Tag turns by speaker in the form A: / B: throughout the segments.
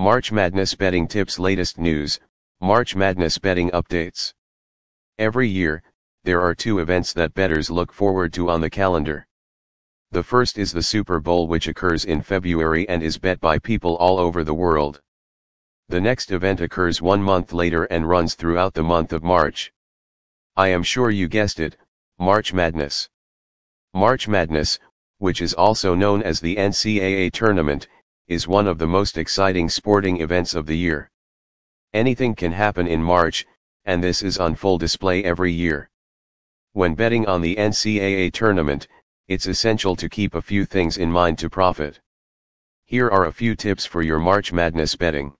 A: March Madness Betting Tips Latest News, March Madness Betting Updates. Every year, there are two events that bettors look forward to on the calendar. The first is the Super Bowl which occurs in February and is bet by people all over the world. The next event occurs one month later and runs throughout the month of March. I am sure you guessed it, March Madness. March Madness, which is also known as the NCAA tournament, is one of the most exciting sporting events of the year. Anything can happen in March, and this is on full display every year. When betting on the NCAA tournament, it's essential to keep a few things in mind to profit. Here are a few tips for your March Madness betting.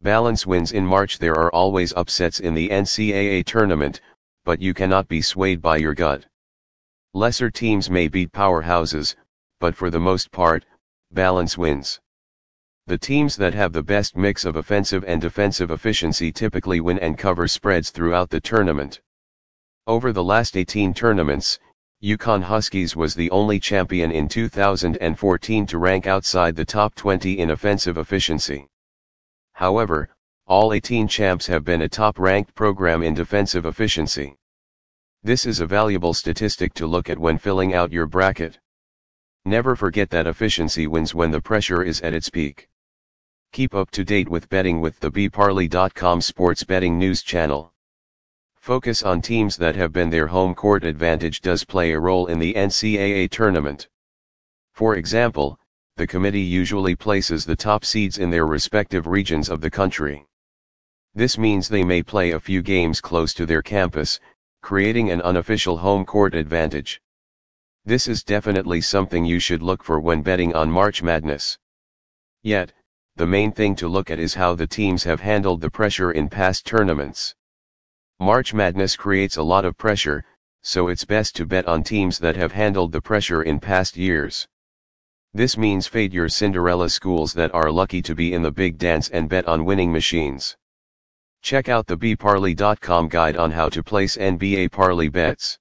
A: Balance wins in March There are always upsets in the NCAA tournament, but you cannot be swayed by your gut. Lesser teams may beat powerhouses, but for the most part, balance wins. The teams that have the best mix of offensive and defensive efficiency typically win and cover spreads throughout the tournament. Over the last 18 tournaments, UConn Huskies was the only champion in 2014 to rank outside the top 20 in offensive efficiency. However, all 18 champs have been a top-ranked program in defensive efficiency. This is a valuable statistic to look at when filling out your bracket. Never forget that efficiency wins when the pressure is at its peak. Keep up to date with betting with the bparlay.com sports betting news channel. Focus on teams that have been there home court advantage does play a role in the NCAA tournament. For example, the committee usually places the top seeds in their respective regions of the country. This means they may play a few games close to their campus, creating an unofficial home court advantage. This is definitely something you should look for when betting on March Madness. Yet, the main thing to look at is how the teams have handled the pressure in past tournaments. March Madness creates a lot of pressure, so it's best to bet on teams that have handled the pressure in past years. This means fade your Cinderella schools that are lucky to be in the big dance and bet on winning machines. Check out the bparlay.com guide on how to place NBA parlay bets.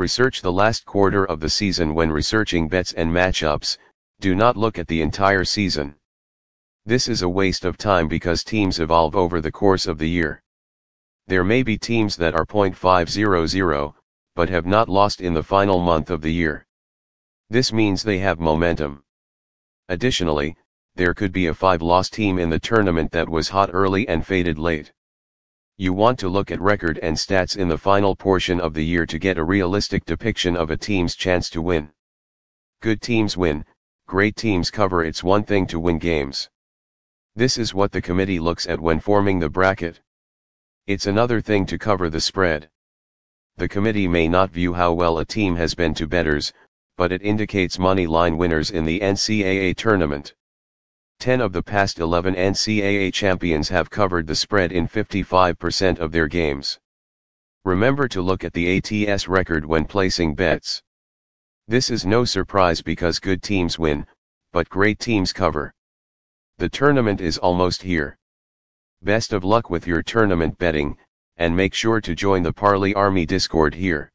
A: Research the last quarter of the season when researching bets and matchups, do not look at the entire season. This is a waste of time because teams evolve over the course of the year. There may be teams that are .500, but have not lost in the final month of the year. This means they have momentum. Additionally, there could be a 5-loss team in the tournament that was hot early and faded late. You want to look at record and stats in the final portion of the year to get a realistic depiction of a team's chance to win. Good teams win, great teams cover it's one thing to win games. This is what the committee looks at when forming the bracket. It's another thing to cover the spread. The committee may not view how well a team has been to bettors, but it indicates money line winners in the NCAA tournament. 10 of the past 11 NCAA champions have covered the spread in 55% of their games. Remember to look at the ATS record when placing bets. This is no surprise because good teams win, but great teams cover. The tournament is almost here. Best of luck with your tournament betting, and make sure to join the Parlay Army Discord here.